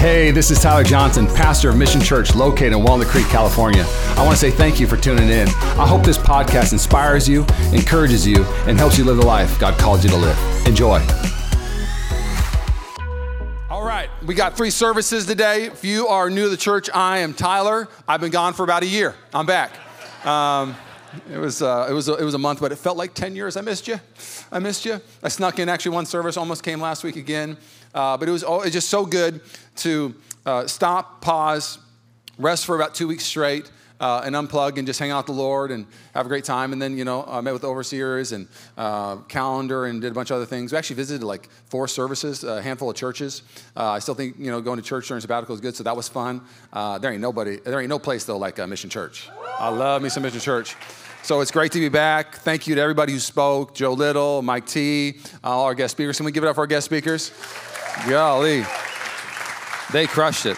Hey, this is Tyler Johnson, pastor of Mission Church located in Walnut Creek, California. I want to say thank you for tuning in. I hope this podcast inspires you, encourages you, and helps you live the life God called you to live. Enjoy. All right, we got three services today. If you are new to the church, I am Tyler. I've been gone for about a year. I'm back. Um, it was, uh, it, was a, it was a month, but it felt like 10 years. I missed you. I missed you. I snuck in actually one service, almost came last week again. Uh, but it was, oh, it was just so good to uh, stop, pause, rest for about two weeks straight. Uh, and unplug and just hang out with the Lord and have a great time. And then, you know, I met with overseers and uh, calendar and did a bunch of other things. We actually visited like four services, a handful of churches. Uh, I still think, you know, going to church during sabbatical is good, so that was fun. Uh, there ain't nobody, there ain't no place though like a Mission Church. I love me some Mission Church. So it's great to be back. Thank you to everybody who spoke Joe Little, Mike T, all our guest speakers. Can we give it up for our guest speakers? Golly. They crushed it.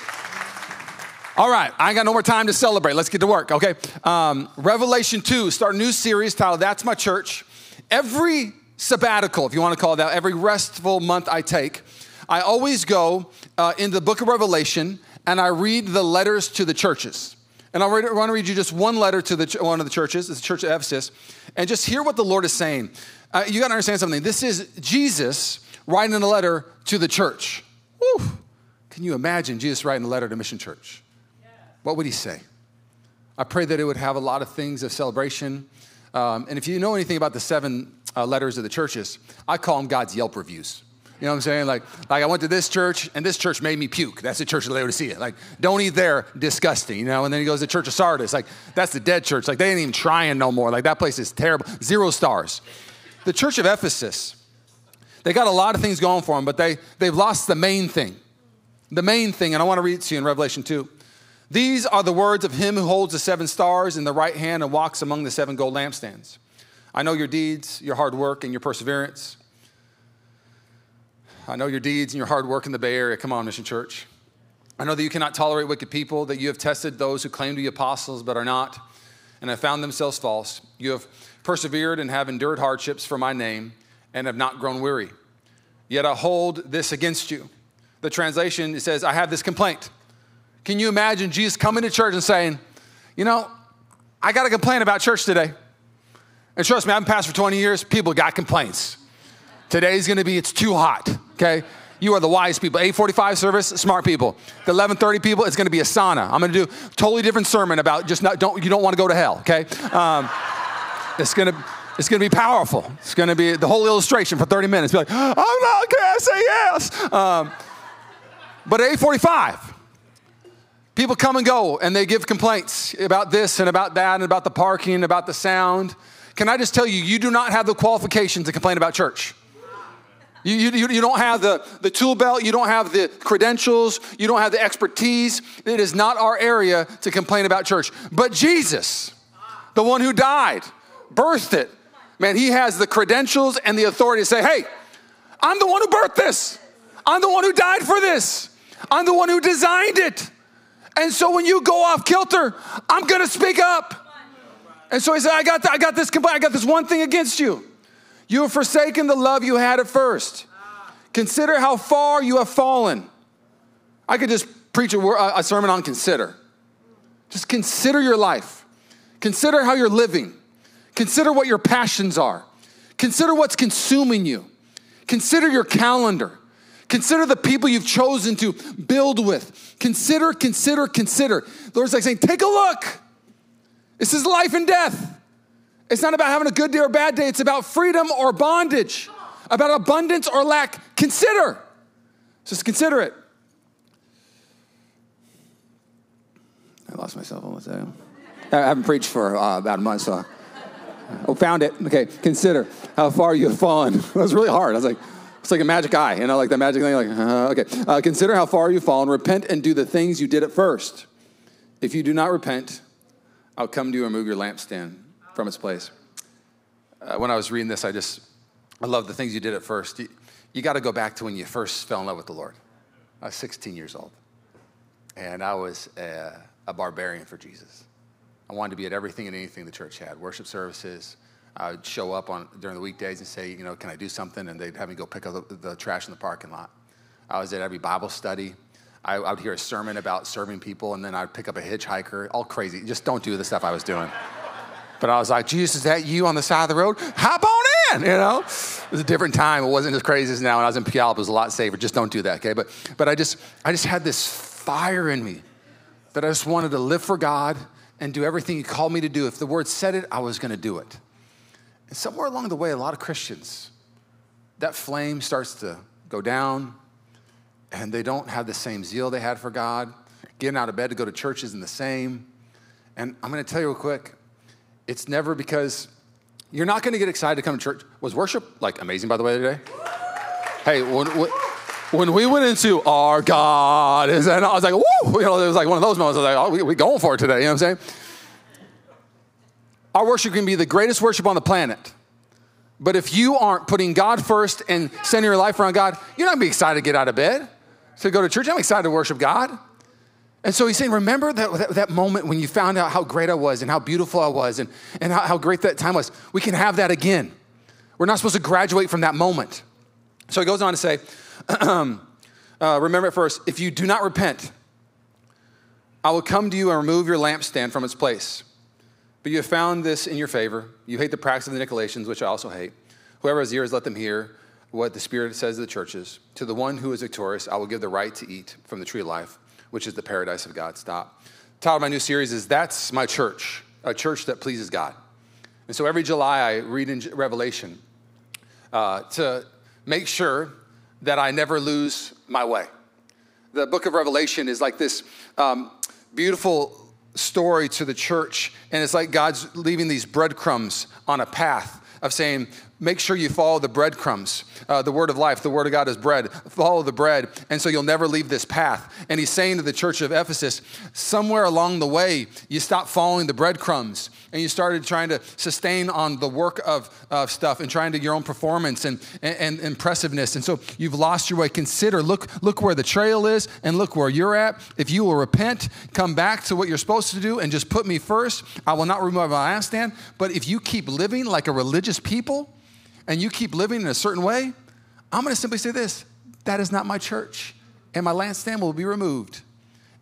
All right, I ain't got no more time to celebrate. Let's get to work, okay? Um, Revelation 2, start a new series titled That's My Church. Every sabbatical, if you want to call it that, every restful month I take, I always go uh, in the book of Revelation and I read the letters to the churches. And I want to read you just one letter to the, one of the churches, it's the church of Ephesus, and just hear what the Lord is saying. Uh, you got to understand something. This is Jesus writing a letter to the church. Whew. Can you imagine Jesus writing a letter to Mission Church? What would he say? I pray that it would have a lot of things of celebration. Um, and if you know anything about the seven uh, letters of the churches, I call them God's Yelp reviews. You know what I'm saying? Like, like I went to this church and this church made me puke. That's the church of Laodicea. Like, don't eat there, disgusting. You know. And then he goes to the Church of Sardis. Like, that's the dead church. Like, they ain't even trying no more. Like, that place is terrible. Zero stars. The Church of Ephesus, they got a lot of things going for them, but they they've lost the main thing. The main thing, and I want to read it to you in Revelation 2. These are the words of him who holds the seven stars in the right hand and walks among the seven gold lampstands. I know your deeds, your hard work, and your perseverance. I know your deeds and your hard work in the Bay Area. Come on, Mission Church. I know that you cannot tolerate wicked people, that you have tested those who claim to be apostles but are not, and have found themselves false. You have persevered and have endured hardships for my name, and have not grown weary. Yet I hold this against you. The translation says, I have this complaint. Can you imagine Jesus coming to church and saying, You know, I got a complaint about church today. And trust me, I've been pastor for 20 years, people got complaints. Today's gonna be, it's too hot, okay? You are the wise people. 845 service, smart people. The 1130 people, it's gonna be a sauna. I'm gonna do a totally different sermon about just not, don't, you don't wanna go to hell, okay? Um, it's gonna, it's gonna be powerful. It's gonna be the whole illustration for 30 minutes. Be like, I'm not, can I say yes? Um, but at 845, people come and go and they give complaints about this and about that and about the parking, and about the sound. Can I just tell you, you do not have the qualifications to complain about church. You, you, you don't have the, the tool belt, you don't have the credentials, you don't have the expertise. It is not our area to complain about church. But Jesus, the one who died, birthed it, man, he has the credentials and the authority to say, hey, I'm the one who birthed this. I'm the one who died for this. I'm the one who designed it. And so when you go off kilter, I'm gonna speak up. And so he said, I got, th- I got this complaint, I got this one thing against you. You have forsaken the love you had at first. Consider how far you have fallen. I could just preach a, a sermon on consider. Just consider your life. Consider how you're living. Consider what your passions are. Consider what's consuming you. Consider your calendar. Consider the people you've chosen to build with. Consider, consider, consider. The Lord's like saying, take a look. This is life and death. It's not about having a good day or bad day, it's about freedom or bondage, about abundance or lack. Consider. Just consider it. I lost myself almost that. I haven't preached for uh, about a month, so. Oh, found it. Okay, consider how far you have fallen. That was really hard. I was like, it's like a magic eye, you know, like that magic thing. Like, uh, okay. Uh, consider how far you've fallen. Repent and do the things you did at first. If you do not repent, I'll come to you and remove your lampstand from its place. Uh, when I was reading this, I just, I love the things you did at first. You, you got to go back to when you first fell in love with the Lord. I was 16 years old, and I was a, a barbarian for Jesus. I wanted to be at everything and anything the church had worship services, I would show up on during the weekdays and say, you know, can I do something? And they'd have me go pick up the, the trash in the parking lot. I was at every Bible study. I, I would hear a sermon about serving people, and then I'd pick up a hitchhiker, all crazy. Just don't do the stuff I was doing. But I was like, Jesus, is that you on the side of the road? Hop on in, you know? It was a different time. It wasn't as crazy as now. When I was in Puyallup, it was a lot safer. Just don't do that, okay? But, but I, just, I just had this fire in me that I just wanted to live for God and do everything He called me to do. If the Word said it, I was going to do it. And somewhere along the way, a lot of Christians, that flame starts to go down and they don't have the same zeal they had for God. Getting out of bed to go to church isn't the same. And I'm going to tell you real quick it's never because you're not going to get excited to come to church. Was worship like amazing, by the way, today? Hey, we went into our God, and I was like, woo, you know, it was like one of those moments. I was like, oh, we, we going for it today, you know what I'm saying? Our worship can be the greatest worship on the planet. But if you aren't putting God first and centering your life around God, you're not gonna be excited to get out of bed to go to church. I'm excited to worship God. And so he's saying, remember that, that, that, moment when you found out how great I was and how beautiful I was and, and how, how great that time was. We can have that again. We're not supposed to graduate from that moment. So he goes on to say, uh, remember at first, if you do not repent, I will come to you and remove your lampstand from its place. But you have found this in your favor. You hate the practice of the Nicolaitans, which I also hate. Whoever has ears, let them hear what the Spirit says to the churches. To the one who is victorious, I will give the right to eat from the tree of life which is the paradise of God. Stop. The title of my new series is That's My Church, a church that pleases God. And so every July I read in Revelation uh, to make sure that I never lose my way. The book of Revelation is like this um, beautiful story to the church, and it's like God's leaving these breadcrumbs on a path of saying, make sure you follow the breadcrumbs. Uh, the word of life, the word of God is bread. Follow the bread, and so you'll never leave this path. And he's saying to the church of Ephesus, somewhere along the way, you stopped following the breadcrumbs and you started trying to sustain on the work of, of stuff and trying to your own performance and, and, and impressiveness. And so you've lost your way. Consider, look, look where the trail is and look where you're at. If you will repent, come back to what you're supposed to do and just put me first, I will not remove my lampstand. But if you keep living like a religious people, and you keep living in a certain way, I'm going to simply say this that is not my church, and my lampstand will be removed.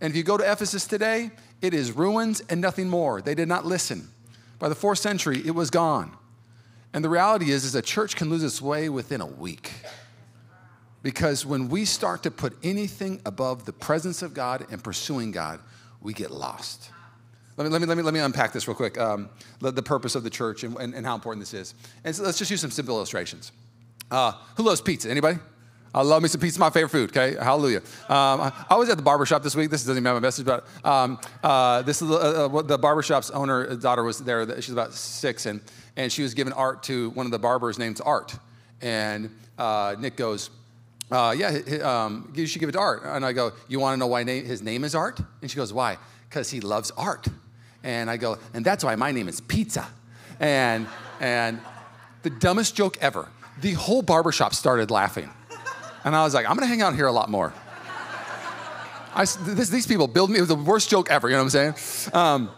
And if you go to Ephesus today, it is ruins and nothing more. They did not listen. By the fourth century, it was gone. And the reality is, is a church can lose its way within a week. Because when we start to put anything above the presence of God and pursuing God, we get lost. Let me, let me, let me, let me unpack this real quick um, the, the, purpose of the church and, and, and, how important this is. And so let's just use some simple illustrations. Uh, who loves pizza? Anybody? I love me some pizza, my favorite food, okay? Hallelujah. Um, I was at the barbershop this week. This doesn't even have a message, but um, uh, this is uh, uh the barbershop's owner, uh, daughter was there. She's about six, and, and she was giving art to one of the barbers named Art. And uh, Nick goes, uh, yeah, um, you should give it to Art. And I go, you want to know why his name is Art? And she goes, why? Because he loves art. And I go, and that's why my name is Pizza. And, and the dumbest joke ever. The whole barbershop started laughing. And I was like, I'm gonna hang out here a lot more. I, this, these people build me, it was the worst joke ever, you know what I'm saying? Um,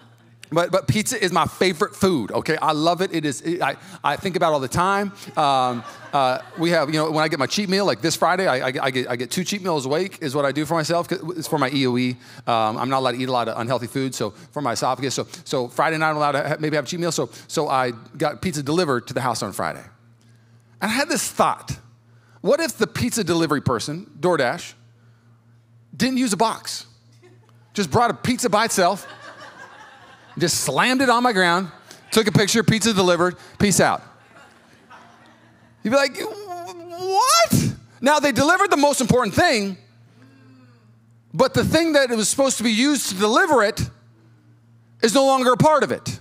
but, but pizza is my favorite food, okay? I love it. It is, it, I, I think about all the time. Um, uh, we have, you know, when I get my cheat meal, like this Friday, I, I, I, get, I get two cheat meals a week, is what I do for myself. It's for my EOE. Um, I'm not allowed to eat a lot of unhealthy food, so for my esophagus. So, so Friday night, I'm allowed to have, maybe have a cheat meal. So, so I got pizza delivered to the house on Friday. And I had this thought what if the pizza delivery person, DoorDash, didn't use a box? Just brought a pizza by itself just slammed it on my ground, took a picture, pizza delivered, peace out. You'd be like, what? Now they delivered the most important thing, but the thing that it was supposed to be used to deliver it is no longer a part of it.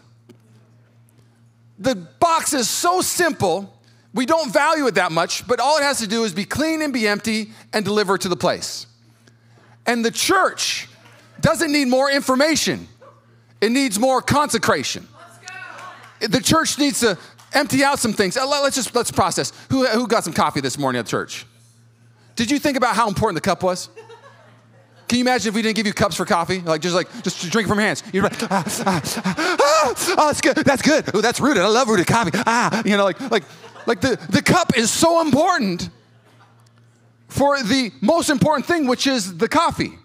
The box is so simple, we don't value it that much, but all it has to do is be clean and be empty and deliver to the place. And the church doesn't need more information. It needs more consecration. The church needs to empty out some things. Uh, let's just let's process. Who, who got some coffee this morning at church? Did you think about how important the cup was? Can you imagine if we didn't give you cups for coffee? Like just like just drink from hands. You're like, ah, ah, ah, oh, that's good. That's good. Oh, that's rooted. I love rooted coffee. Ah, you know, like like like the, the cup is so important for the most important thing, which is the coffee.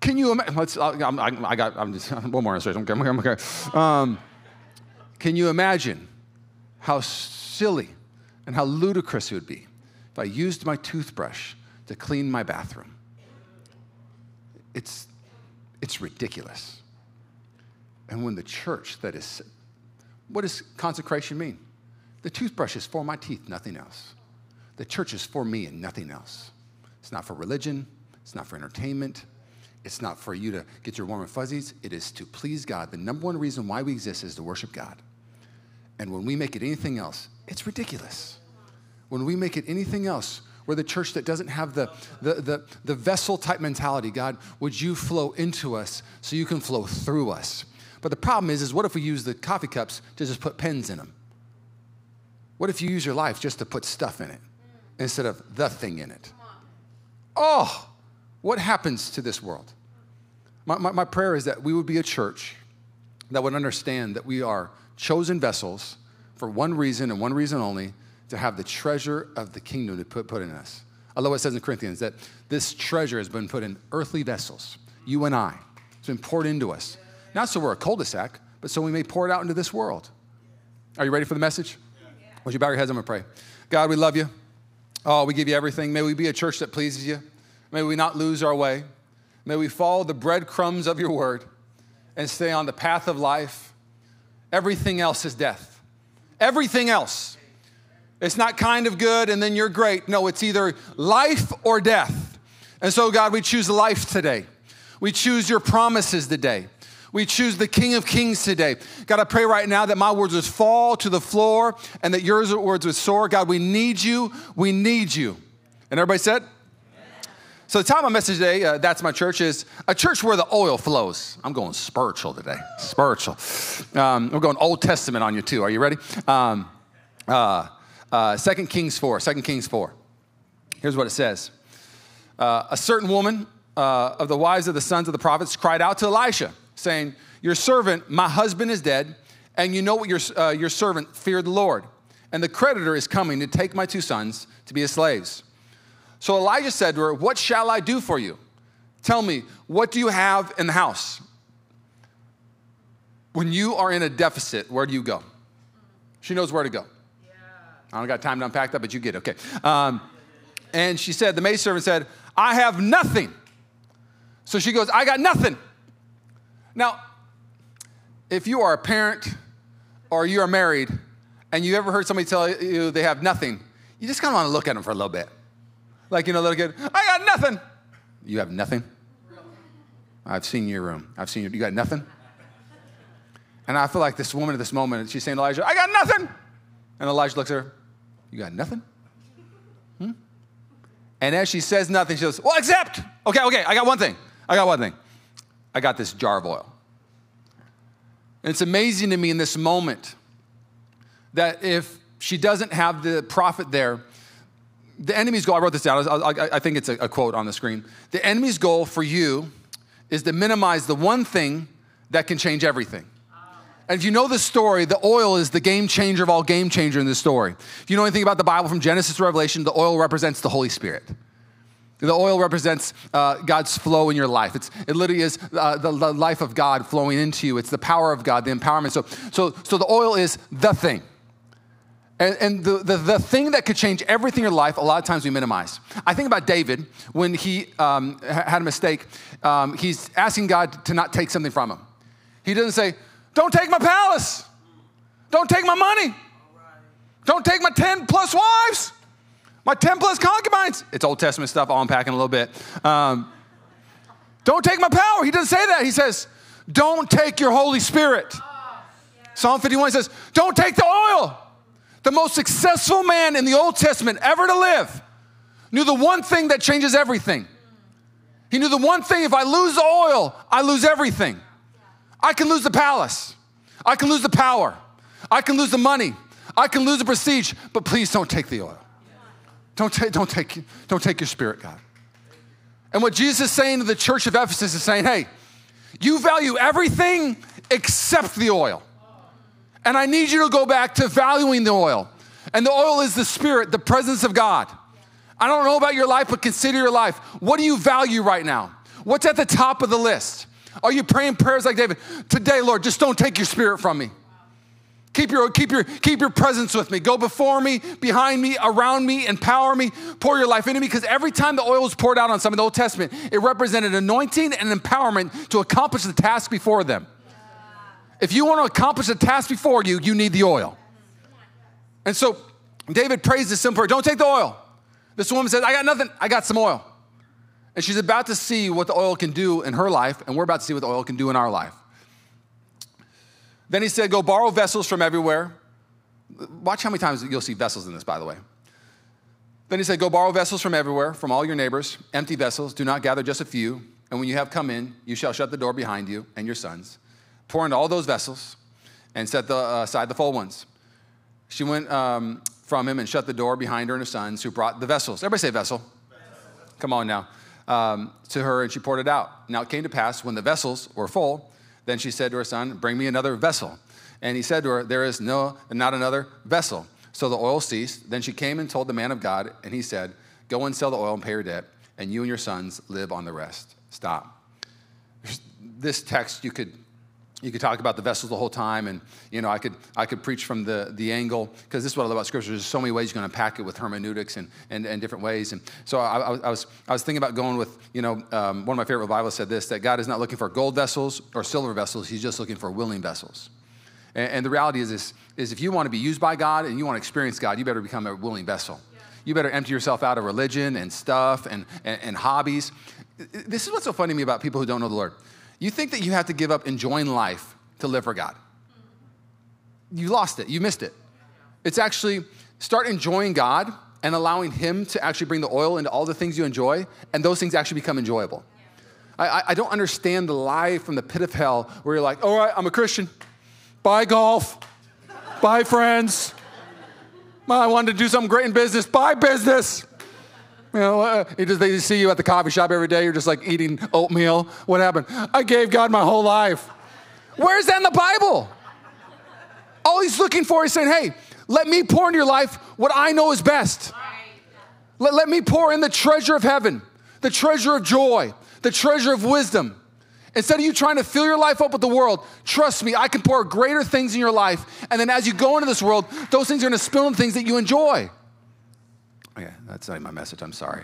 Can you imagine? Let's, I, I, got, I'm just, one more illustration. Okay, okay, okay. Um, can you imagine how silly and how ludicrous it would be if I used my toothbrush to clean my bathroom? It's, it's ridiculous. And when the church that is, what does consecration mean? The toothbrush is for my teeth, nothing else. The church is for me and nothing else. It's not for religion, it's not for entertainment, it's not for you to get your warm and fuzzies. It is to please God. The number one reason why we exist is to worship God. And when we make it anything else, it's ridiculous. When we make it anything else, we're the church that doesn't have the, the, the, the vessel type mentality. God, would you flow into us so you can flow through us? But the problem is, is what if we use the coffee cups to just put pens in them? What if you use your life just to put stuff in it instead of the thing in it? Oh, what happens to this world? My, my, my, prayer is that we would be a church that would understand that we are chosen vessels for one reason and one reason only to have the treasure of the kingdom to put, put in us. I love what it says in Corinthians that this treasure has been put in earthly vessels, you and I. It's been poured into us. Not so we're a cul de sac, but so we may pour it out into this world. Are you ready for the message? Would you bow your heads? I'm going to pray. God, we love you. Oh, we give you everything. May we be a church that pleases you. May we not lose our way. May we follow the breadcrumbs of your word and stay on the path of life. Everything else is death. Everything else. It's not kind of good and then you're great. No, it's either life or death. And so, God, we choose life today. We choose your promises today. We choose the King of Kings today. God, I pray right now that my words would fall to the floor and that yours words would soar. God, we need you. We need you. And everybody said, so the title of my message today, uh, that's my church, is a church where the oil flows. I'm going spiritual today, spiritual. Um, we're going Old Testament on you too. Are you ready? Um, uh, uh, 2 Kings 4, 2 Kings 4. Here's what it says. Uh, a certain woman uh, of the wives of the sons of the prophets cried out to Elisha, saying, Your servant, my husband is dead, and you know what your, uh, your servant feared the Lord. And the creditor is coming to take my two sons to be his slaves. So Elijah said to her, What shall I do for you? Tell me, what do you have in the house? When you are in a deficit, where do you go? She knows where to go. Yeah. I don't got time to unpack that, but you get it. Okay. Um, and she said, the maidservant said, I have nothing. So she goes, I got nothing. Now, if you are a parent or you are married and you ever heard somebody tell you they have nothing, you just kind of want to look at them for a little bit. Like, you know, little kid, I got nothing. You have nothing? I've seen your room. I've seen you. You got nothing? And I feel like this woman at this moment, she's saying to Elijah, I got nothing. And Elijah looks at her, You got nothing? Hmm? And as she says nothing, she goes, Well, accept. Okay, okay, I got one thing. I got one thing. I got this jar of oil. And it's amazing to me in this moment that if she doesn't have the prophet there, the enemy's goal, I wrote this down, I, I think it's a, a quote on the screen. The enemy's goal for you is to minimize the one thing that can change everything. And if you know the story, the oil is the game changer of all game changer in this story. If you know anything about the Bible from Genesis to Revelation, the oil represents the Holy Spirit. The oil represents uh, God's flow in your life. It's, it literally is uh, the, the life of God flowing into you. It's the power of God, the empowerment. So, so, so the oil is the thing. And, and the, the, the, thing that could change everything in your life, a lot of times we minimize. I think about David when he um, had a mistake. Um, he's asking God to not take something from him. He doesn't say, Don't take my palace. Don't take my money. Don't take my 10 plus wives, my 10 plus concubines. It's Old Testament stuff, I'll unpack in a little bit. Um, don't take my power. He doesn't say that. He says, Don't take your Holy Spirit. Psalm 51 says, Don't take the oil. The most successful man in the Old Testament ever to live knew the one thing that changes everything. He knew the one thing if I lose the oil, I lose everything. I can lose the palace, I can lose the power, I can lose the money, I can lose the prestige, but please don't take the oil. Don't take, don't take, don't take your spirit, God. And what Jesus is saying to the church of Ephesus is saying, hey, you value everything except the oil. And I need you to go back to valuing the oil. And the oil is the spirit, the presence of God. I don't know about your life, but consider your life. What do you value right now? What's at the top of the list? Are you praying prayers like David? Today, Lord, just don't take your spirit from me. Keep your, keep, your, keep your presence with me. Go before me, behind me, around me, empower me, pour your life into me. Because every time the oil was poured out on some in the Old Testament, it represented anointing and empowerment to accomplish the task before them. If you want to accomplish the task before you, you need the oil. And so David prays this simple prayer Don't take the oil. This woman says, I got nothing, I got some oil. And she's about to see what the oil can do in her life, and we're about to see what the oil can do in our life. Then he said, Go borrow vessels from everywhere. Watch how many times you'll see vessels in this, by the way. Then he said, Go borrow vessels from everywhere, from all your neighbors, empty vessels. Do not gather just a few. And when you have come in, you shall shut the door behind you and your sons. Pour into all those vessels and set the, uh, aside the full ones. She went um, from him and shut the door behind her and her sons, who brought the vessels. Everybody say vessel. vessel. Come on now. Um, to her, and she poured it out. Now it came to pass when the vessels were full then she said to her son, Bring me another vessel. And he said to her, There is no, not another vessel. So the oil ceased. Then she came and told the man of God, and he said, Go and sell the oil and pay your debt, and you and your sons live on the rest. Stop. This text you could you could talk about the vessels the whole time and you know i could i could preach from the the angle because this is what i love about scripture. There's so many ways you can unpack it with hermeneutics and and, and different ways. And so I, I, was i was thinking about going with you know um, one of my favorite bibles said this that god is not looking for gold vessels or silver vessels. He's just looking for willing vessels. And, and the reality is this is if you want to be used by god and you want to experience god you better become a willing vessel. You better empty yourself out of religion and stuff and, and, and hobbies. This is what's so funny to me about people who don't know the lord you think that you have to give up enjoying life to live for God. You lost it, you missed it. It's actually start enjoying God and allowing Him to actually bring the oil into all the things you enjoy, and those things actually become enjoyable. I, I don't understand the lie from the pit of hell where you're like, all right, I'm a Christian. Bye, golf. Bye, friends. I wanted to do something great in business. Bye, business. You know, uh, just, they see you at the coffee shop every day. You're just like eating oatmeal. What happened? I gave God my whole life. Where's that in the Bible? All he's looking for is saying, hey, let me pour in your life what I know is best. Let, let me pour in the treasure of heaven, the treasure of joy, the treasure of wisdom. Instead of you trying to fill your life up with the world, trust me, I can pour greater things in your life. And then as you go into this world, those things are gonna spill into things that you enjoy. Okay, that's not my message. I'm sorry.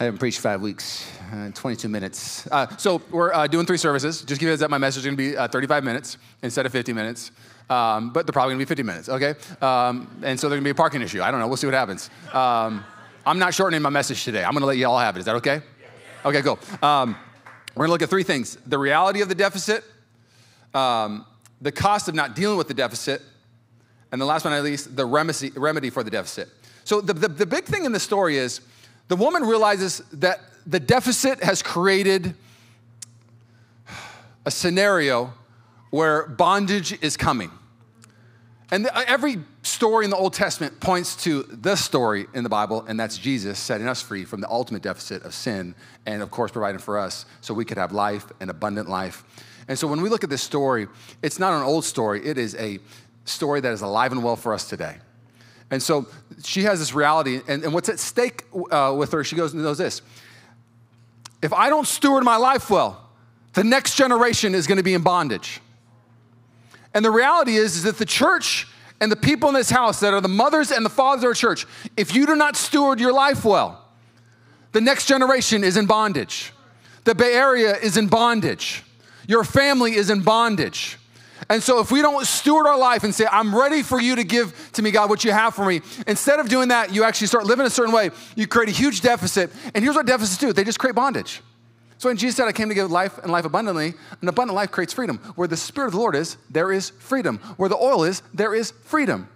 I haven't preached five weeks, uh, 22 minutes. Uh, so we're uh, doing three services. Just give you guys that my message is going to be uh, 35 minutes instead of 50 minutes. Um, but they're probably going to be 50 minutes, okay? Um, and so there's going to be a parking issue. I don't know. We'll see what happens. Um, I'm not shortening my message today. I'm going to let you all have it. Is that okay? Okay, cool. Um, we're going to look at three things the reality of the deficit, um, the cost of not dealing with the deficit, and the last but not least, the remedy, remedy for the deficit. So the, the, the big thing in the story is the woman realizes that the deficit has created a scenario where bondage is coming. And every story in the Old Testament points to the story in the Bible, and that's Jesus setting us free from the ultimate deficit of sin, and of course, providing for us so we could have life and abundant life. And so when we look at this story, it's not an old story, it is a story that is alive and well for us today. And so she has this reality, and, and what's at stake uh, with her, she goes and knows this. If I don't steward my life well, the next generation is going to be in bondage. And the reality is, is that the church and the people in this house that are the mothers and the fathers of our church, if you do not steward your life well, the next generation is in bondage. The Bay Area is in bondage. Your family is in bondage. And so, if we don't steward our life and say, I'm ready for you to give to me, God, what you have for me, instead of doing that, you actually start living a certain way. You create a huge deficit. And here's what deficits do they just create bondage. So, when Jesus said, I came to give life and life abundantly, an abundant life creates freedom. Where the Spirit of the Lord is, there is freedom. Where the oil is, there is freedom.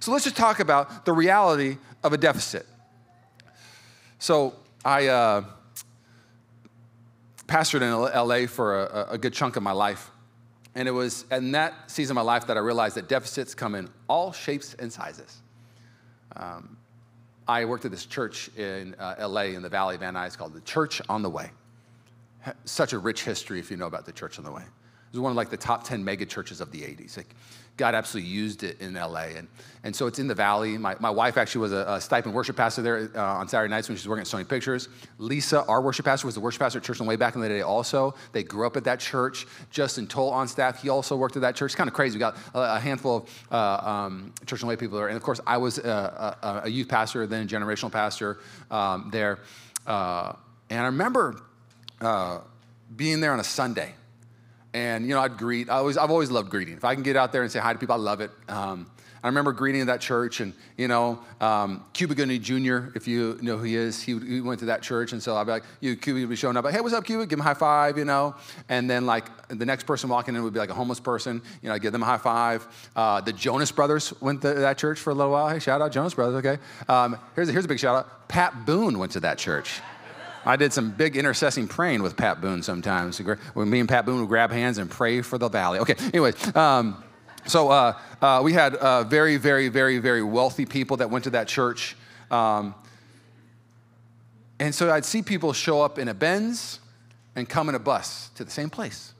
So, let's just talk about the reality of a deficit. So, I uh, pastored in LA for a, a good chunk of my life. And it was in that season of my life that I realized that deficits come in all shapes and sizes. Um, I worked at this church in uh, LA in the Valley of Van Nuys called the Church on the Way. Such a rich history if you know about the Church on the Way. It was one of like the top 10 mega churches of the 80s. Like, God absolutely used it in LA. And, and so it's in the valley. My, my wife actually was a, a stipend worship pastor there uh, on Saturday nights when she was working at Sony Pictures. Lisa, our worship pastor, was the worship pastor at Church on the Way back in the day also. They grew up at that church. Justin Toll on staff, he also worked at that church. It's kind of crazy. We got a, a handful of uh, um, Church on the Way people there. And of course, I was a, a, a youth pastor, then a generational pastor um, there. Uh, and I remember uh, being there on a Sunday and you know I'd greet. I always, I've always loved greeting. If I can get out there and say hi to people, I love it. Um, I remember greeting at that church, and you know, um, Cuba Gooding Jr. If you know who he is, he, he went to that church, and so I'd be like, you Cuba would be showing up, like, hey, what's up, Cuba? Give him a high five, you know, and then like the next person walking in would be like a homeless person, you know, I give them a high five. Uh, the Jonas Brothers went to that church for a little while. Hey, shout out Jonas Brothers, okay? Um, here's here's a big shout out. Pat Boone went to that church. I did some big intercessing praying with Pat Boone sometimes. When me and Pat Boone would grab hands and pray for the valley. Okay, anyways. Um, so uh, uh, we had uh, very, very, very, very wealthy people that went to that church. Um, and so I'd see people show up in a Benz and come in a bus to the same place.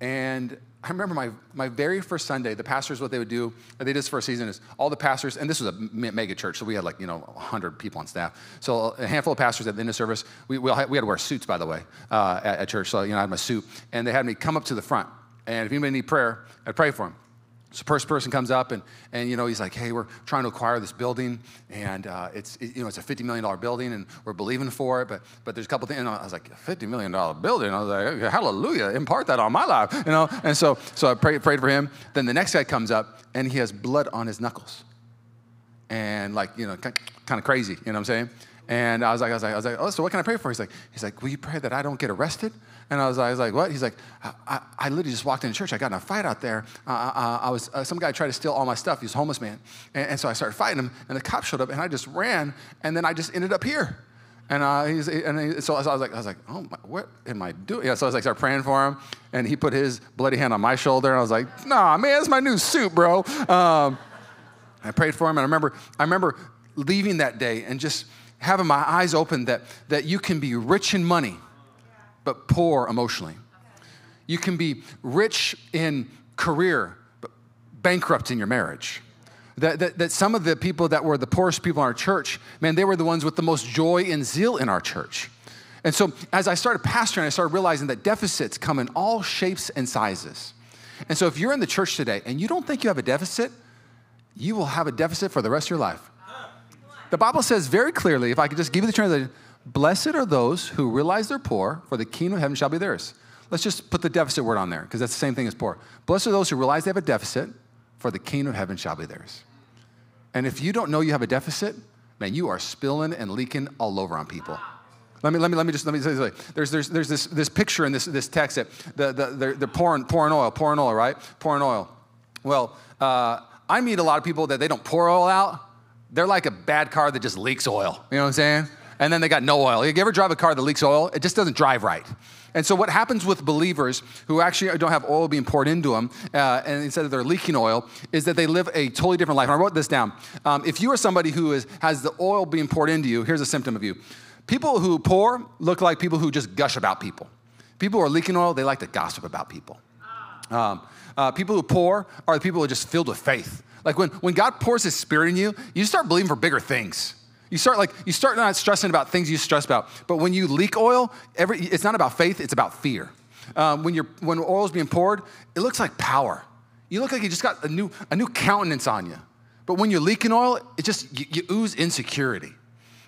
And I remember my, my very first Sunday, the pastors, what they would do, they did this for a season, is all the pastors, and this was a mega church, so we had like, you know, 100 people on staff. So a handful of pastors at the end of service, we, we, had, we had to wear suits, by the way, uh, at, at, church. So, you know, I had my suit, and they had me come up to the front. And if anybody need prayer, I'd pray for them. So first person comes up and, and you know he's like, hey, we're trying to acquire this building and uh, it's it, you know it's a fifty million dollar building and we're believing for it, but but there's a couple things. And I was like, fifty million dollar building. I was like, hallelujah, impart that on my life, you know. And so so I prayed prayed for him. Then the next guy comes up and he has blood on his knuckles, and like you know kind of crazy, you know what I'm saying? And I was like, I was like, I was like, oh, so what can I pray for? He's like, he's like, will you pray that I don't get arrested? And I was, I was like, what? He's like, I, I, I literally just walked into church. I got in a fight out there. Uh, uh, I was, uh, some guy tried to steal all my stuff. He was a homeless man. And, and, so I started fighting him, and the cop showed up, and I just ran, and then I just ended up here. And, uh, he's, and he, so, I was like, I was like, oh, my, what am I doing? Yeah, so I was like, started praying for him, and he put his bloody hand on my shoulder, and I was like, nah, man, it's my new suit, bro. Um, I prayed for him, and I remember, I remember leaving that day and just having my eyes open that, that you can be rich in money, but poor emotionally. You can be rich in career, but bankrupt in your marriage. That, that, that some of the people that were the poorest people in our church, man, they were the ones with the most joy and zeal in our church. And so as I started pastoring, I started realizing that deficits come in all shapes and sizes. And so if you're in the church today and you don't think you have a deficit, you will have a deficit for the rest of your life. The Bible says very clearly, if I could just give you the translation, blessed are those who realize they're poor, for the kingdom of heaven shall be theirs. Let's just put the deficit word on there, because that's the same thing as poor. Blessed are those who realize they have a deficit, for the kingdom of heaven shall be theirs. And if you don't know you have a deficit, man, you are spilling and leaking all over on people. Let me, let me, let me just let me say this. There's, there's, there's this, this picture in this, this text that the, the, they're, they're pouring, pouring oil, pouring oil, right? Pouring oil. Well, uh, I meet a lot of people that they don't pour oil out. They're like a bad car that just leaks oil. You know what I'm saying? And then they got no oil. You ever drive a car that leaks oil? It just doesn't drive right. And so, what happens with believers who actually don't have oil being poured into them, uh, and instead of they're leaking oil, is that they live a totally different life. And I wrote this down. Um, if you are somebody who is, has the oil being poured into you, here's a symptom of you. People who pour look like people who just gush about people. People who are leaking oil, they like to gossip about people. Um, uh, people who pour are the people who are just filled with faith. Like when, when God pours his spirit in you, you start believing for bigger things. You start like you start not stressing about things you stress about. But when you leak oil, every, it's not about faith; it's about fear. Um, when you're when oil is being poured, it looks like power. You look like you just got a new a new countenance on you. But when you're leaking oil, it just you, you ooze insecurity.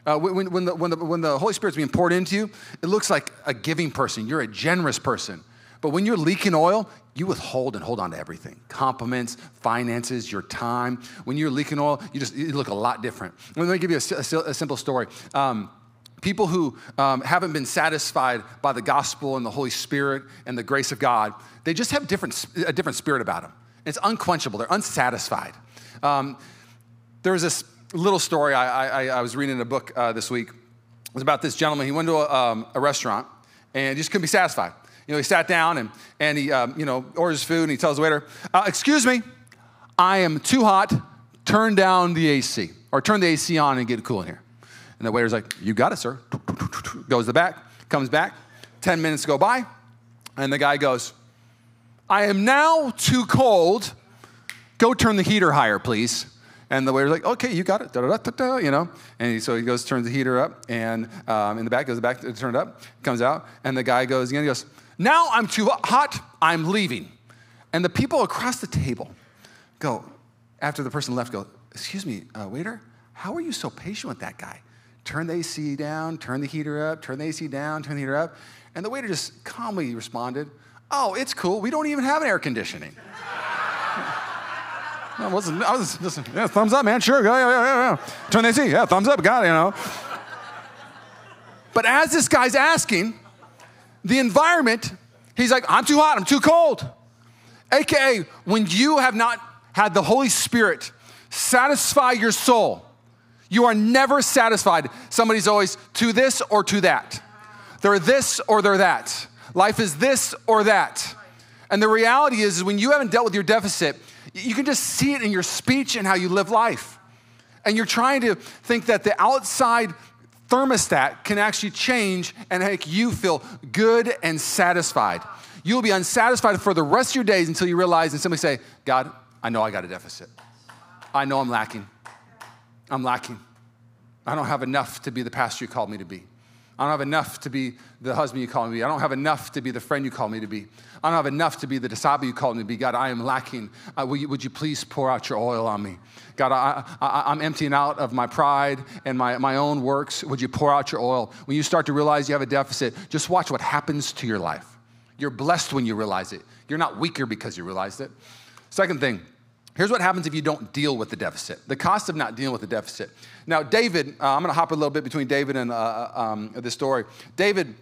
Uh, when, when, the, when, the, when the Holy Spirit's being poured into you, it looks like a giving person. You're a generous person. But when you're leaking oil, you withhold and hold on to everything compliments, finances, your time. When you're leaking oil, you just you look a lot different. Let me give you a, a, a simple story. Um, people who um, haven't been satisfied by the gospel and the Holy Spirit and the grace of God, they just have different, a different spirit about them. It's unquenchable, they're unsatisfied. Um, there was this little story I, I, I was reading in a book uh, this week. It was about this gentleman. He went to a, um, a restaurant and just couldn't be satisfied. You know, he sat down and, and he, um, you know, orders food and he tells the waiter, uh, excuse me, I am too hot, turn down the AC or turn the AC on and get it cool in here. And the waiter's like, you got it, sir. Goes to the back, comes back, 10 minutes go by, and the guy goes, I am now too cold. Go turn the heater higher, please. And the waiter's like, okay, you got it, da, da, da, you know. And he, so he goes, turns the heater up, and um, in the back, goes the back, turn it up, comes out, and the guy goes again, he goes, now I'm too hot, I'm leaving. And the people across the table go, after the person left, go, excuse me, uh, waiter, how are you so patient with that guy? Turn the AC down, turn the heater up, turn the AC down, turn the heater up. And the waiter just calmly responded, oh, it's cool, we don't even have an air conditioning. I wasn't, I was just, yeah, thumbs up, man, sure, yeah, yeah, yeah, yeah. Turn the AC, yeah, thumbs up, got it, you know. But as this guy's asking, the environment, he's like, I'm too hot, I'm too cold. AKA, when you have not had the Holy Spirit satisfy your soul, you are never satisfied. Somebody's always to this or to that. They're this or they're that. Life is this or that. And the reality is, is when you haven't dealt with your deficit, you can just see it in your speech and how you live life. And you're trying to think that the outside thermostat can actually change and make you feel good and satisfied. You'll be unsatisfied for the rest of your days until you realize and simply say, God, I know I got a deficit. I know I'm lacking. I'm lacking. I don't have enough to be the pastor you called me to be. I don't have enough to be the husband you call me to be. I don't have enough to be the friend you call me to be. I don't have enough to be the disciple you called me to be. God, I am lacking. Uh, you, would you please pour out your oil on me? God, I, am emptying out of my pride and my, my own works. Would you pour out your oil? When you start to realize you have a deficit, just watch what happens to your life. You're blessed when you realize it. You're not weaker because you realized it. Second thing, Here's what happens if you don't deal with the deficit the cost of not dealing with the deficit. Now, David, uh, I'm going to hop a little bit between David and uh, uh um, this story. David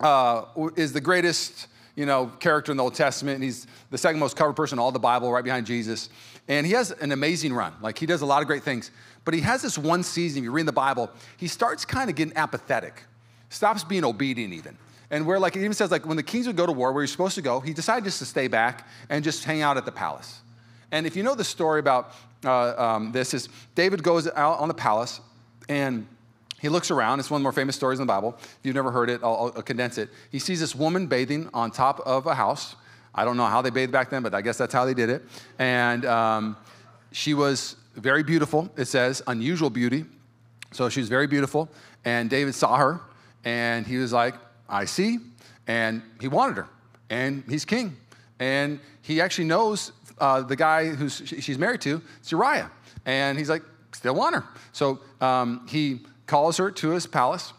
uh, is the greatest you know, character in the Old Testament. He's the second most covered person in all the Bible, right behind Jesus. And he has an amazing run. Like, he does a lot of great things. But he has this one season, if you read the Bible, he starts kind of getting apathetic, stops being obedient even. And where, like, it even says, like, when the kings would go to war, where he's supposed to go, he decided just to stay back and just hang out at the palace. And if you know the story about uh, um, this, is David goes out on the palace and he looks around. It's one of the more famous stories in the Bible. If you've never heard it, I'll, I'll condense it. He sees this woman bathing on top of a house. I don't know how they bathed back then, but I guess that's how they did it. And um, she was very beautiful, it says, unusual beauty. So she was very beautiful. And David saw her and he was like, I see. And he wanted her. And he's king. And he actually knows uh, the guy who she's married to, it's Uriah. And he's like, still want her. So um, he calls her to his palace,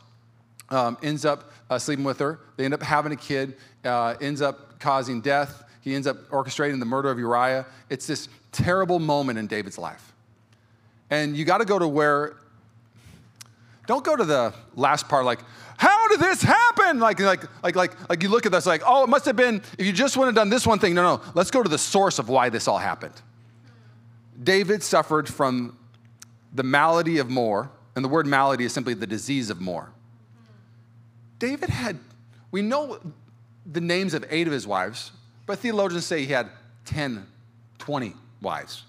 um, ends up uh, sleeping with her. They end up having a kid, uh, ends up causing death. He ends up orchestrating the murder of Uriah. It's this terrible moment in David's life. And you got to go to where, don't go to the last part like, how did this happen? Like, like, like, like, like you look at this like, oh, it must have been, if you just wouldn't have done this one thing. No, no, let's go to the source of why this all happened. David suffered from the malady of more, and the word malady is simply the disease of more. David had, we know the names of eight of his wives, but theologians say he had 10, 20 wives.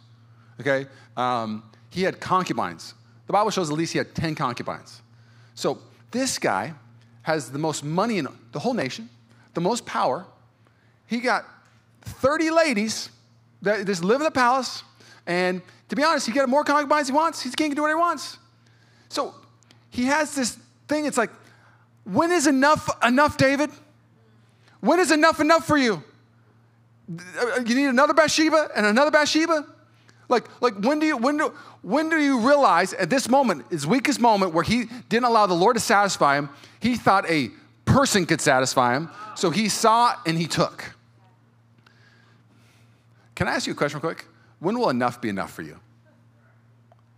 Okay? Um, he had concubines. The Bible shows at least he had 10 concubines. So this guy has the most money in the whole nation, the most power. He got 30 ladies that just live in the palace. And to be honest, he got more concubines he wants. He's king, can do what he wants. So he has this thing. It's like, when is enough enough, David? When is enough enough for you? Uh, uh, you need another Bathsheba and another Bathsheba? Like, like when do you when do when do you realize at this moment, his weakest moment, where he didn't allow the Lord to satisfy him, he thought a person could satisfy him, so he saw and he took. Can I ask you a question real quick? When will enough be enough for you?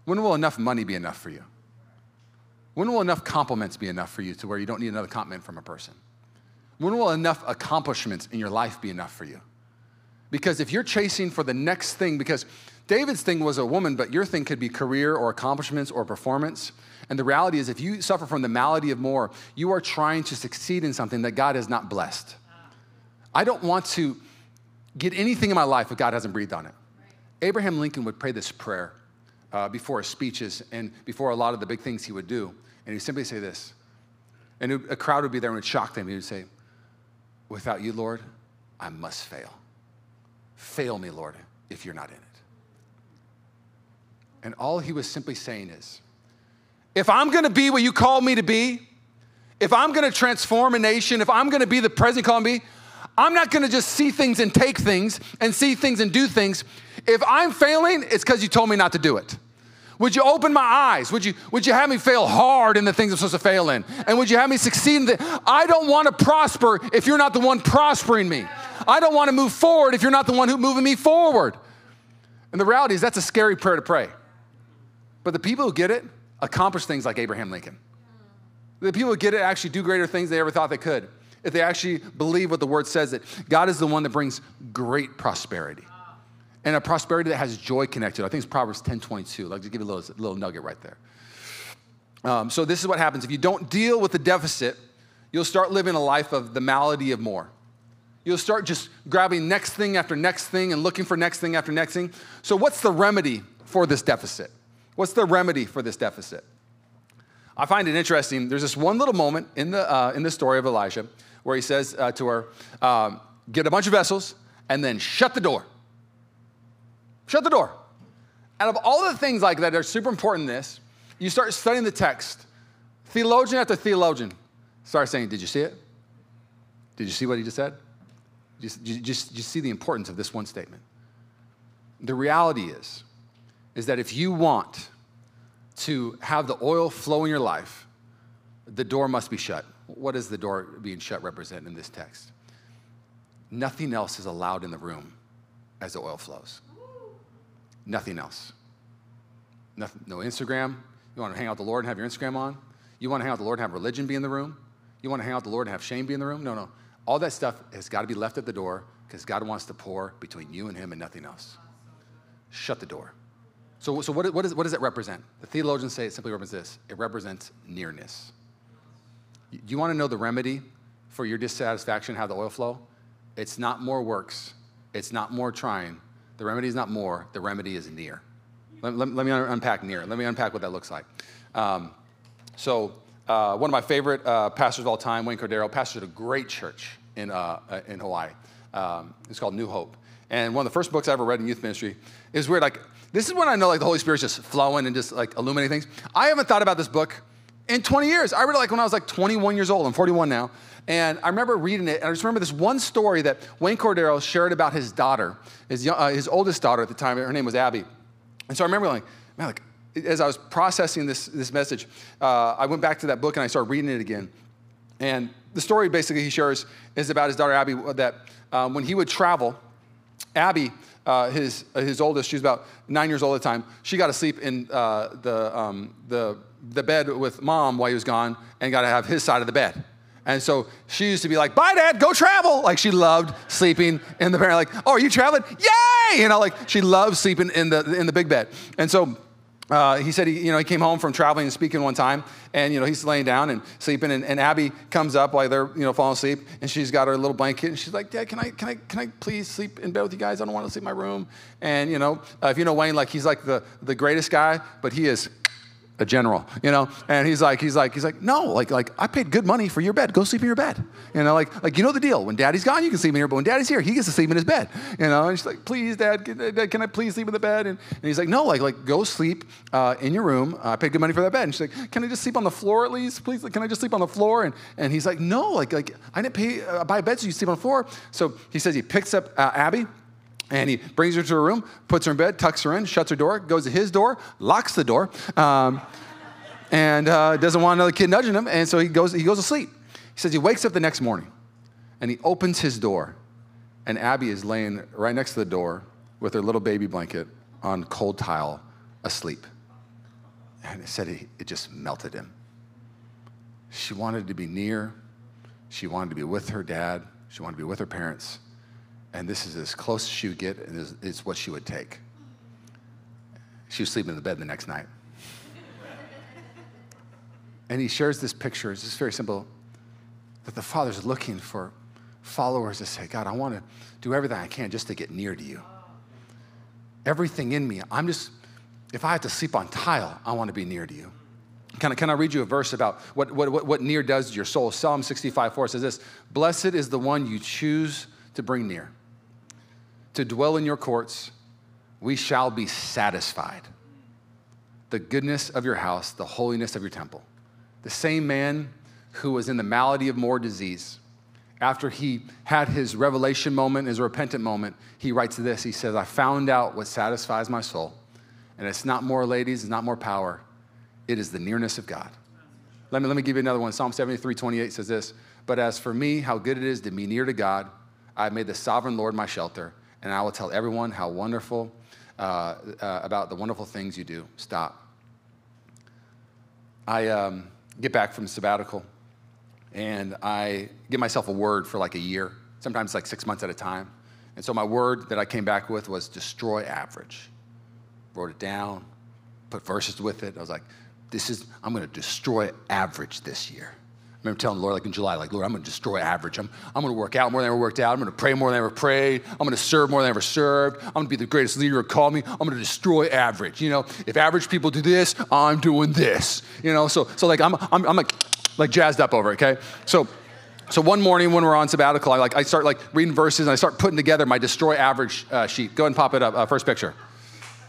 When will enough money be enough for you? When will enough compliments be enough for you to where you don't need another compliment from a person? When will enough accomplishments in your life be enough for you? Because if you're chasing for the next thing, because David's thing was a woman, but your thing could be career or accomplishments or performance. And the reality is, if you suffer from the malady of more, you are trying to succeed in something that God has not blessed. I don't want to get anything in my life if God hasn't breathed on it. Abraham Lincoln would pray this prayer uh, before his speeches and before a lot of the big things he would do. And he'd simply say this. And a crowd would be there and would shock them. He would say, Without you, Lord, I must fail. Fail me, Lord, if you're not in it. And all he was simply saying is, if I'm gonna be what you call me to be, if I'm gonna transform a nation, if I'm gonna be the president called me, I'm not gonna just see things and take things and see things and do things. If I'm failing, it's because you told me not to do it. Would you open my eyes? Would you, would you have me fail hard in the things I'm supposed to fail in? And would you have me succeed in the I don't want to prosper if you're not the one prospering me. I don't want to move forward if you're not the one who's moving me forward. And the reality is that's a scary prayer to pray. But the people who get it accomplish things like Abraham Lincoln. The people who get it actually do greater things they ever thought they could. If they actually believe what the word says that God is the one that brings great prosperity and a prosperity that has joy connected. I think it's Proverbs 10 22. Like, just give you a little, little nugget right there. Um, so, this is what happens. If you don't deal with the deficit, you'll start living a life of the malady of more. You'll start just grabbing next thing after next thing and looking for next thing after next thing. So, what's the remedy for this deficit? What's the remedy for this deficit? I find it interesting. There's this one little moment in the, uh, in the story of Elijah where he says uh, to her, um, Get a bunch of vessels and then shut the door. Shut the door. Out of all the things like that are super important in this, you start studying the text. Theologian after theologian start saying, Did you see it? Did you see what he just said? Just, just, just, see the importance of this one statement. The reality is, is that if you want to have the oil flow in your life, the door must be shut. What does the door being shut represent in this text? Nothing else is allowed in the room as the oil flows. Nothing else. Nothing, no Instagram. You want to hang out the Lord and have your Instagram on? You want to hang out the Lord and have religion be in the room? You want to hang out the Lord and have shame be in the room? No, no. All that stuff has got to be left at the door because God wants to pour between you and Him and nothing else. Shut the door. So, so what, what, is, what does it represent? The theologians say it simply represents this it represents nearness. Do you want to know the remedy for your dissatisfaction, how the oil flow? It's not more works, it's not more trying, the remedy is not more, the remedy is near. Let, let, let me unpack near. Let me unpack what that looks like. Um, so, uh, one of my favorite uh, pastors of all time, Wayne Cordeiro, pastored a great church in, uh, uh, in Hawaii. Um, it's called New Hope. And one of the first books I ever read in youth ministry is weird. Like, this is when I know like the Holy Spirit's just flowing and just like illuminating things. I haven't thought about this book in 20 years. I read it like when I was like 21 years old. I'm 41 now. And I remember reading it, and I just remember this one story that Wayne Cordeiro shared about his daughter, his, young, uh, his oldest daughter at the time. Her name was Abby. And so I remember like, man, like, as I was processing this, this message, uh, I went back to that book and I started reading it again. And the story basically he shares is about his daughter Abby that um, when he would travel, Abby, uh, his, uh, his oldest, she was about nine years old at the time, she got to sleep in uh, the, um, the, the bed with mom while he was gone and got to have his side of the bed. And so she used to be like, bye, dad, go travel. Like she loved sleeping in the bed. Like, oh, are you traveling? Yay! You know, like she loved sleeping in the, in the big bed. And so uh, he said he, you know, he came home from traveling and speaking one time, and you know he's laying down and sleeping, and, and Abby comes up while they're you know falling asleep, and she's got her little blanket, and she's like, Dad, can I can I can I please sleep in bed with you guys? I don't want to sleep in my room. And you know, uh, if you know Wayne, like he's like the the greatest guy, but he is a general, you know? And he's like, he's like, he's like, no, like, like I paid good money for your bed. Go sleep in your bed. You know, like, like you know the deal. When daddy's gone, you can sleep in here, but when daddy's here, he gets to sleep in his bed. You know, and she's like, please, dad, can, can I please sleep in the bed? And, and he's like, no, like, like go sleep uh, in your room. Uh, I paid good money for that bed. And she's like, can I just sleep on the floor at least, please? Like, Can I just sleep on the floor? And, and he's like, no, like, like I didn't pay uh, buy a bed so you sleep on the floor. So he says he picks up uh, Abby and he brings her to her room, puts her in bed, tucks her in, shuts her door, goes to his door, locks the door. Um, and uh, doesn't want another kid nudging him, and so he goes, he goes to sleep. He says he wakes up the next morning and he opens his door, and Abby is laying right next to the door with her little baby blanket on cold tile, asleep. And he said he, it just melted him. She wanted to be near, she wanted to be with her dad, she wanted to be with her parents, and this is as close as she would get, and it's what she would take. She was sleeping in the bed the next night. And he shares this picture. It's just very simple that the Father's looking for followers to say, God, I want to do everything I can just to get near to you. Everything in me, I'm just, if I have to sleep on tile, I want to be near to you. Can I, can I read you a verse about what, what, what, near does to your soul? Psalm 65 4 says this Blessed is the one you choose to bring near. To dwell in your courts. We shall be satisfied. The goodness of your house, the holiness of your temple. The same man who was in the malady of more disease, after he had his revelation moment, his repentant moment, he writes this. He says, I found out what satisfies my soul. And it's not more ladies, it's not more power, it is the nearness of God. Let me, let me give you another one. Psalm 73 28 says this But as for me, how good it is to be near to God, I have made the sovereign Lord my shelter, and I will tell everyone how wonderful, uh, uh, about the wonderful things you do. Stop. I um, get back from sabbatical and I give myself a word for like a year, sometimes like six months at a time. And so my word that I came back with was destroy average. Wrote it down, put verses with it. I was like, this is, I'm gonna destroy average this year. Remember telling the Lord, like in July, like, Lord, I'm gonna destroy average. I'm, I'm gonna work out more than I ever worked out. I'm gonna pray more than I ever prayed. I'm gonna serve more than I ever served. I'm gonna be the greatest leader called me. I'm gonna destroy average. You know, if average people do this, I'm doing this. You know, so, so like, I'm, I'm, I'm like, like jazzed up over it, okay? So, so one morning when we're on sabbatical, I like I start like reading verses and I start putting together my destroy average uh, sheet. Go and pop it up. Uh, first picture.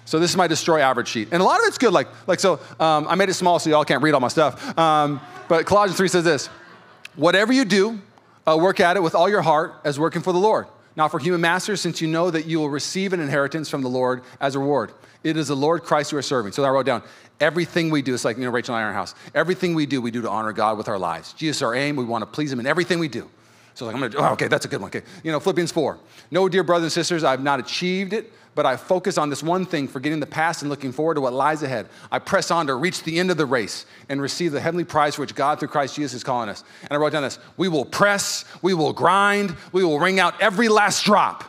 So this is my destroy average sheet, and a lot of it's good. Like like so, um, I made it small so y'all can't read all my stuff. Um, but Colossians three says this: Whatever you do, uh, work at it with all your heart as working for the Lord, not for human masters, since you know that you will receive an inheritance from the Lord as a reward. It is the Lord Christ you are serving. So I wrote down everything we do. It's like, you know, Rachel and I are in our house. Everything we do, we do to honor God with our lives. Jesus is our aim. We want to please Him in everything we do. So like, I'm gonna, oh, okay, that's a good one. Okay. You know, Philippians 4. No, dear brothers and sisters, I've not achieved it, but I focus on this one thing, forgetting the past and looking forward to what lies ahead. I press on to reach the end of the race and receive the heavenly prize for which God through Christ Jesus is calling us. And I wrote down this we will press, we will grind, we will wring out every last drop.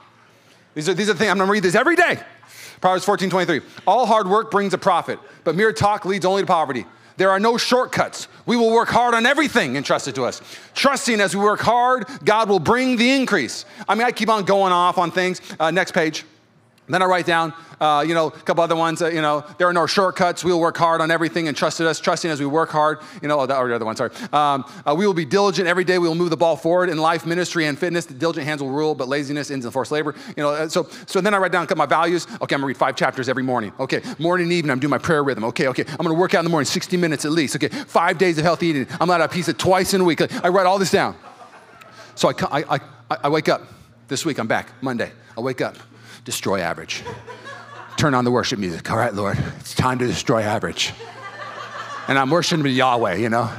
These are, these are the things, I'm gonna read this every day. Proverbs 14, 23. All hard work brings a profit, but mere talk leads only to poverty. There are no shortcuts. We will work hard on everything entrusted to us. Trusting as we work hard, God will bring the increase. I mean, I keep on going off on things. Uh, next page. Then I write down, uh, you know, a couple other ones. Uh, you know, there are no shortcuts. We will work hard on everything and trusted us, trusting as we work hard. You know, oh, that, or the other one, sorry. Um, uh, we will be diligent every day. We will move the ball forward in life, ministry, and fitness. The diligent hands will rule, but laziness ends in forced labor. You know, uh, so so then I write down a couple my values. Okay, I'm gonna read five chapters every morning. Okay, morning and evening, I'm doing my prayer rhythm. Okay, okay, I'm gonna work out in the morning, 60 minutes at least. Okay, five days of healthy eating. I'm have a pizza twice in a week. I write all this down. So I, I, I, I wake up this week. I'm back Monday. I wake up, destroy average turn on the worship music. All right, Lord, it's time to destroy average. And I'm worshiping Yahweh, you know?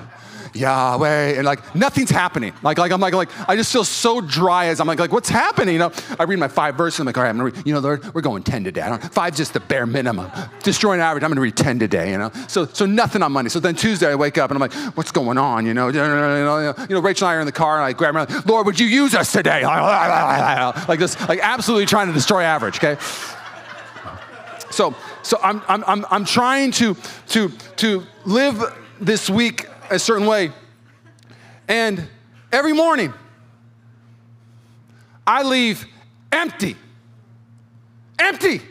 Yahweh, and like nothing's happening. Like, like I'm like, like I just feel so dry as I'm like, like what's happening? You know, I read my five verses. I'm like, all right, I'm gonna read, you know, Lord, we're going ten today. I don't, five's just the bare minimum. Destroying average. I'm gonna read ten today. You know, so so nothing on Monday. So then Tuesday I wake up and I'm like, what's going on? You know, you know, you know Rachel and I are in the car and I grab her, like, Lord, would you use us today? Like this, like absolutely trying to destroy average. Okay. So, so I'm, I'm, I'm, I'm trying to, to, to live this week a certain way. And every morning, I leave empty. Empty.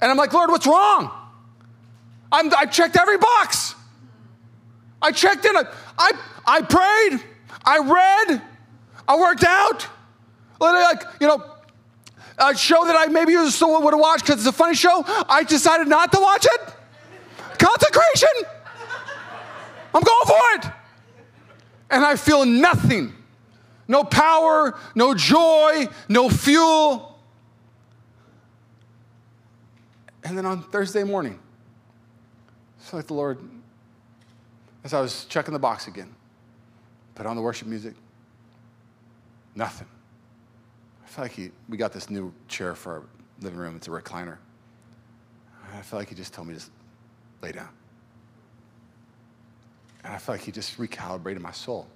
And I'm like, Lord, what's wrong? I'm, I checked every box. I checked in. I, I prayed. I read. I worked out. Like, you know, a show that I maybe still would have watched because it's a funny show, I decided not to watch it. Consecration. I'm going for it. And I feel nothing no power, no joy, no fuel. And then on Thursday morning, it's like the Lord, as I was checking the box again, put on the worship music, nothing. I feel like he, we got this new chair for our living room. It's a recliner. I feel like he just told me to lay down. And I feel like he just recalibrated my soul.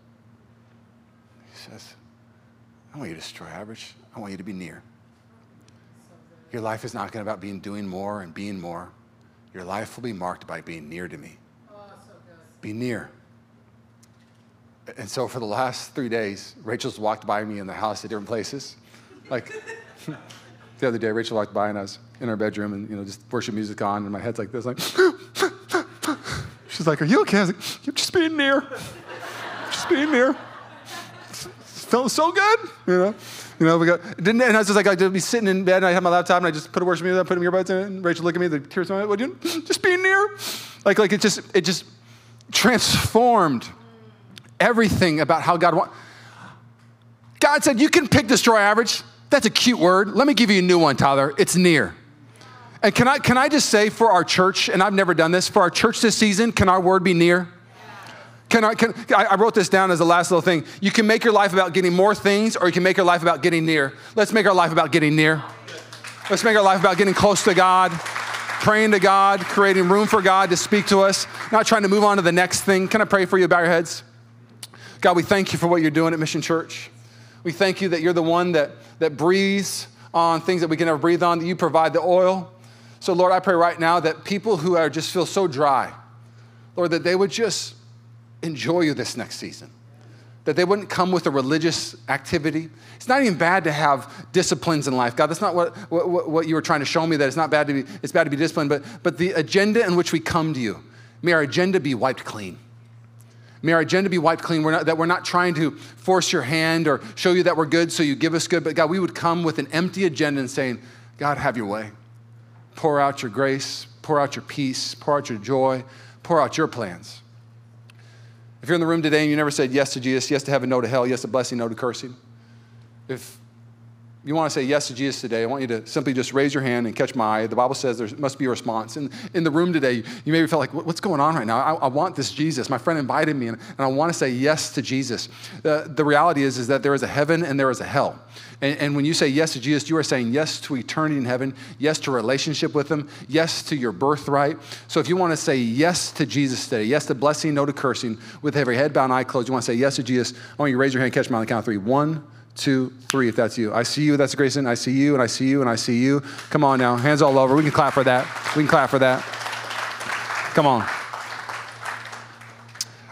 He says, I want you to destroy average. I want you to be near. Your life is not going to about being doing more and being more. Your life will be marked by being near to me. Oh, so be near. And so for the last three days, Rachel's walked by me in the house at different places. Like the other day, Rachel walked by and I was in our bedroom and, you know, just worship music on and my head's like this, like, she's like, are you okay? I was like, you're just being near. Just being near. Feeling so good, you know. You know, we got, didn't, and I was just like, I'd be sitting in bed and I had my laptop and I just put a worship music on, put in earbuds in, and Rachel looked at me, the tears in my eyes, what you Just being near. Like, like it just, it just transformed everything about how God wants. God said, You can pick destroy average. That's a cute word. Let me give you a new one, Tyler. It's near. And can I, can I just say for our church, and I've never done this, for our church this season, can our word be near? Can I, can, I wrote this down as the last little thing. You can make your life about getting more things, or you can make your life about getting near. Let's make our life about getting near. Let's make our life about getting close to God, praying to God, creating room for God to speak to us, not trying to move on to the next thing. Can I pray for you? Bow your heads. God, we thank you for what you're doing at Mission Church. We thank you that you're the one that, that breathes on things that we can never breathe on, that you provide the oil. So, Lord, I pray right now that people who are just feel so dry, Lord, that they would just enjoy you this next season. That they wouldn't come with a religious activity. It's not even bad to have disciplines in life. God, that's not what, what, what you were trying to show me, that it's not bad to be, it's bad to be disciplined, but, but the agenda in which we come to you, may our agenda be wiped clean. May our agenda be wiped clean. We're not, that we're not trying to force your hand or show you that we're good so you give us good. But God, we would come with an empty agenda and saying, God, have your way. Pour out your grace, pour out your peace, pour out your joy, pour out your plans. If you're in the room today and you never said yes to Jesus, yes to heaven, no to hell, yes to blessing, no to cursing, if you want to say yes to Jesus today, I want you to simply just raise your hand and catch my eye. The Bible says there must be a response. And in the room today, you maybe felt like, what's going on right now? I, I want this Jesus. My friend invited me, and, and, I want to say yes to Jesus. Uh, the reality is, is that there is a heaven and there is a hell. And, and when you say yes to Jesus, you are saying yes to eternity in heaven, yes to relationship with Him, yes to your birthright. So if you want to say yes to Jesus today, yes to blessing, no to cursing, with every head bowed and eye closed, you want to say yes to Jesus, I want you to raise your hand, catch me on the count of three. One, two, three, if that's you. I see you, that's Grayson. I see you, and I see you, and I see you. Come on now, hands all over. We can clap for that. We can clap for that. Come on.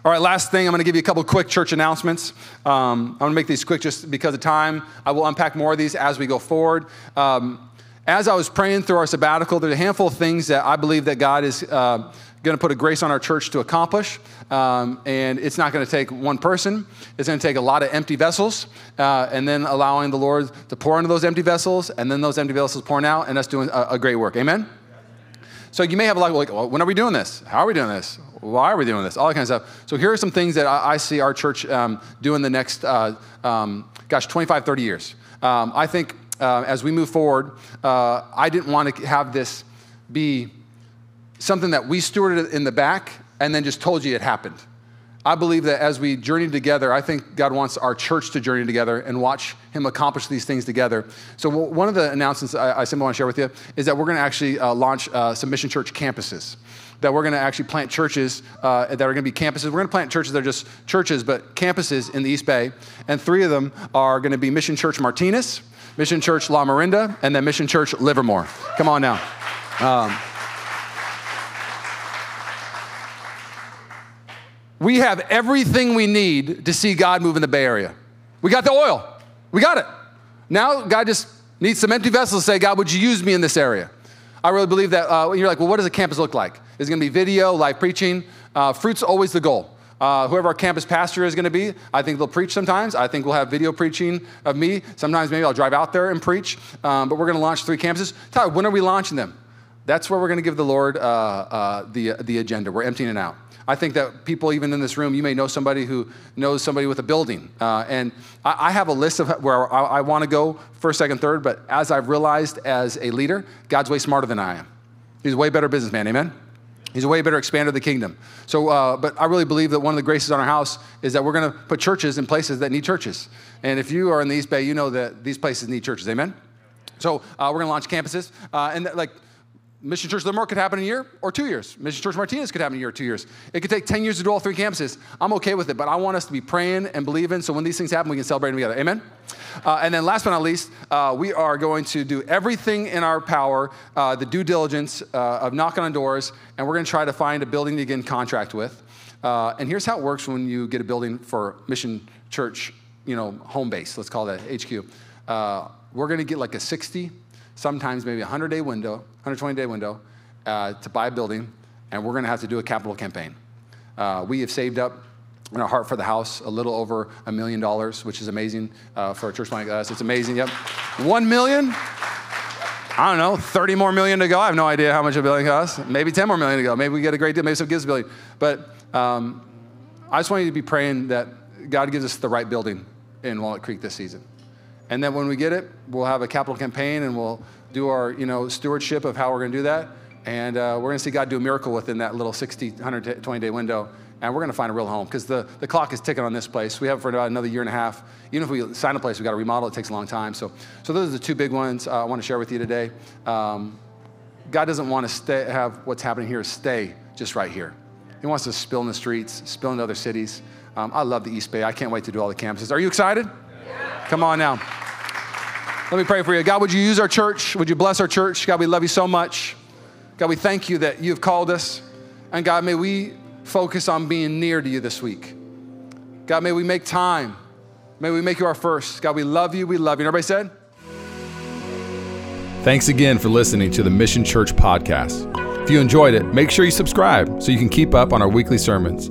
All right, last thing, I'm going to give you a couple quick church announcements. Um, I'm going to make these quick just because of time. I will unpack more of these as we go forward. Um, as I was praying through our sabbatical, there's a handful of things that I believe that God is uh, going to put a grace on our church to accomplish. Um, and it's not going to take one person, it's going to take a lot of empty vessels, uh, and then allowing the Lord to pour into those empty vessels, and then those empty vessels pouring out, and us doing a, a great work. Amen? So you may have a lot of like, well, when are we doing this? How are we doing this? Why are we doing this? All that kind of stuff. So here are some things that I, I see our church um, doing the next, uh, um, gosh, 25, 30 years. Um, I think uh, as we move forward, uh, I didn't want to have this be something that we stewarded in the back and then just told you it happened. I believe that as we journey together, I think God wants our church to journey together and watch Him accomplish these things together. So, one of the announcements I, I simply want to share with you is that we're going to actually uh, launch uh, some mission church campuses. That we're going to actually plant churches uh, that are going to be campuses. We're going to plant churches that are just churches, but campuses in the East Bay. And three of them are going to be Mission Church Martinez, Mission Church Lamorinda, and then Mission Church Livermore. Come on now. Um, we have everything we need to see God move in the Bay Area. We got the oil, we got it. Now, God just needs some empty vessels to say, God, would you use me in this area? I really believe that. Uh, you're like, well, what does a campus look like? Is it going to be video, live preaching? Uh, fruit's always the goal. Uh, whoever our campus pastor is going to be, I think they'll preach sometimes. I think we'll have video preaching of me. Sometimes maybe I'll drive out there and preach. Um, but we're going to launch three campuses. Tyler, when are we launching them? That's where we're going to give the Lord uh, uh, the, the agenda. We're emptying it out. I think that people, even in this room, you may know somebody who knows somebody with a building. Uh, and I, I, have a list of where I, I want to go first, second, third. But as I've realized as a leader, God's way smarter than I am. He's a way better businessman. Amen? He's a way better expander of the kingdom. So, uh, but I really believe that one of the graces on our house is that we're going to put churches in places that need churches. And if you are in the East Bay, you know that these places need churches. Amen? So uh, we're going to launch campuses. Uh, and like, Mission Church Livermore could happen in a year or two years. Mission Church Martinez could happen in a year or two years. It could take 10 years to do all three campuses. I'm okay with it, but I want us to be praying and believing so when these things happen, we can celebrate them together. Amen? Uh, and then last but not least, uh, we are going to do everything in our power, uh, the due diligence uh, of knocking on doors, and we're going to try to find a building to get in contract with. Uh, and here's how it works when you get a building for Mission Church, you know, home base, let's call that HQ. Uh, we're going to get like a 60 sometimes maybe a 100 day window, 120 day window uh, to buy a building, and we're going to have to do a capital campaign. Uh, we have saved up in our heart for the house, a little over a million dollars, which is amazing uh, for a church like us. It's amazing. Yep. One million? I don't know, 30 more million to go. I have no idea how much a building costs. Maybe 10 more million to go. Maybe we get a great deal. Maybe some gives a building. But um, I just want you to be praying that God gives us the right building in Walnut Creek this season. And then when we get it, we'll have a capital campaign and we'll do our you know, stewardship of how we're going to do that. And uh, we're going to see God do a miracle within that little 60, 120 day window and we're going to find a real home because the, the clock is ticking on this place. We have for about another year and a half. Even if we sign a place, we've got to remodel. It takes a long time. So, so those are the two big ones uh, I want to share with you today. Um, God doesn't want to stay, have what's happening here stay just right here. He wants to spill in the streets, spill into other cities. Um, I love the East Bay. I can't wait to do all the campuses. Are you excited? Yeah. Come on now. Let me pray for you. God, would you use our church? Would you bless our church? God, we love you so much. God, we thank you that you've called us. And God, may we focus on being near to you this week. God, may we make time. May we make you our first. God, we love you. We love you. And everybody said? Thanks again for listening to the Mission Church podcast. If you enjoyed it, make sure you subscribe so you can keep up on our weekly sermons.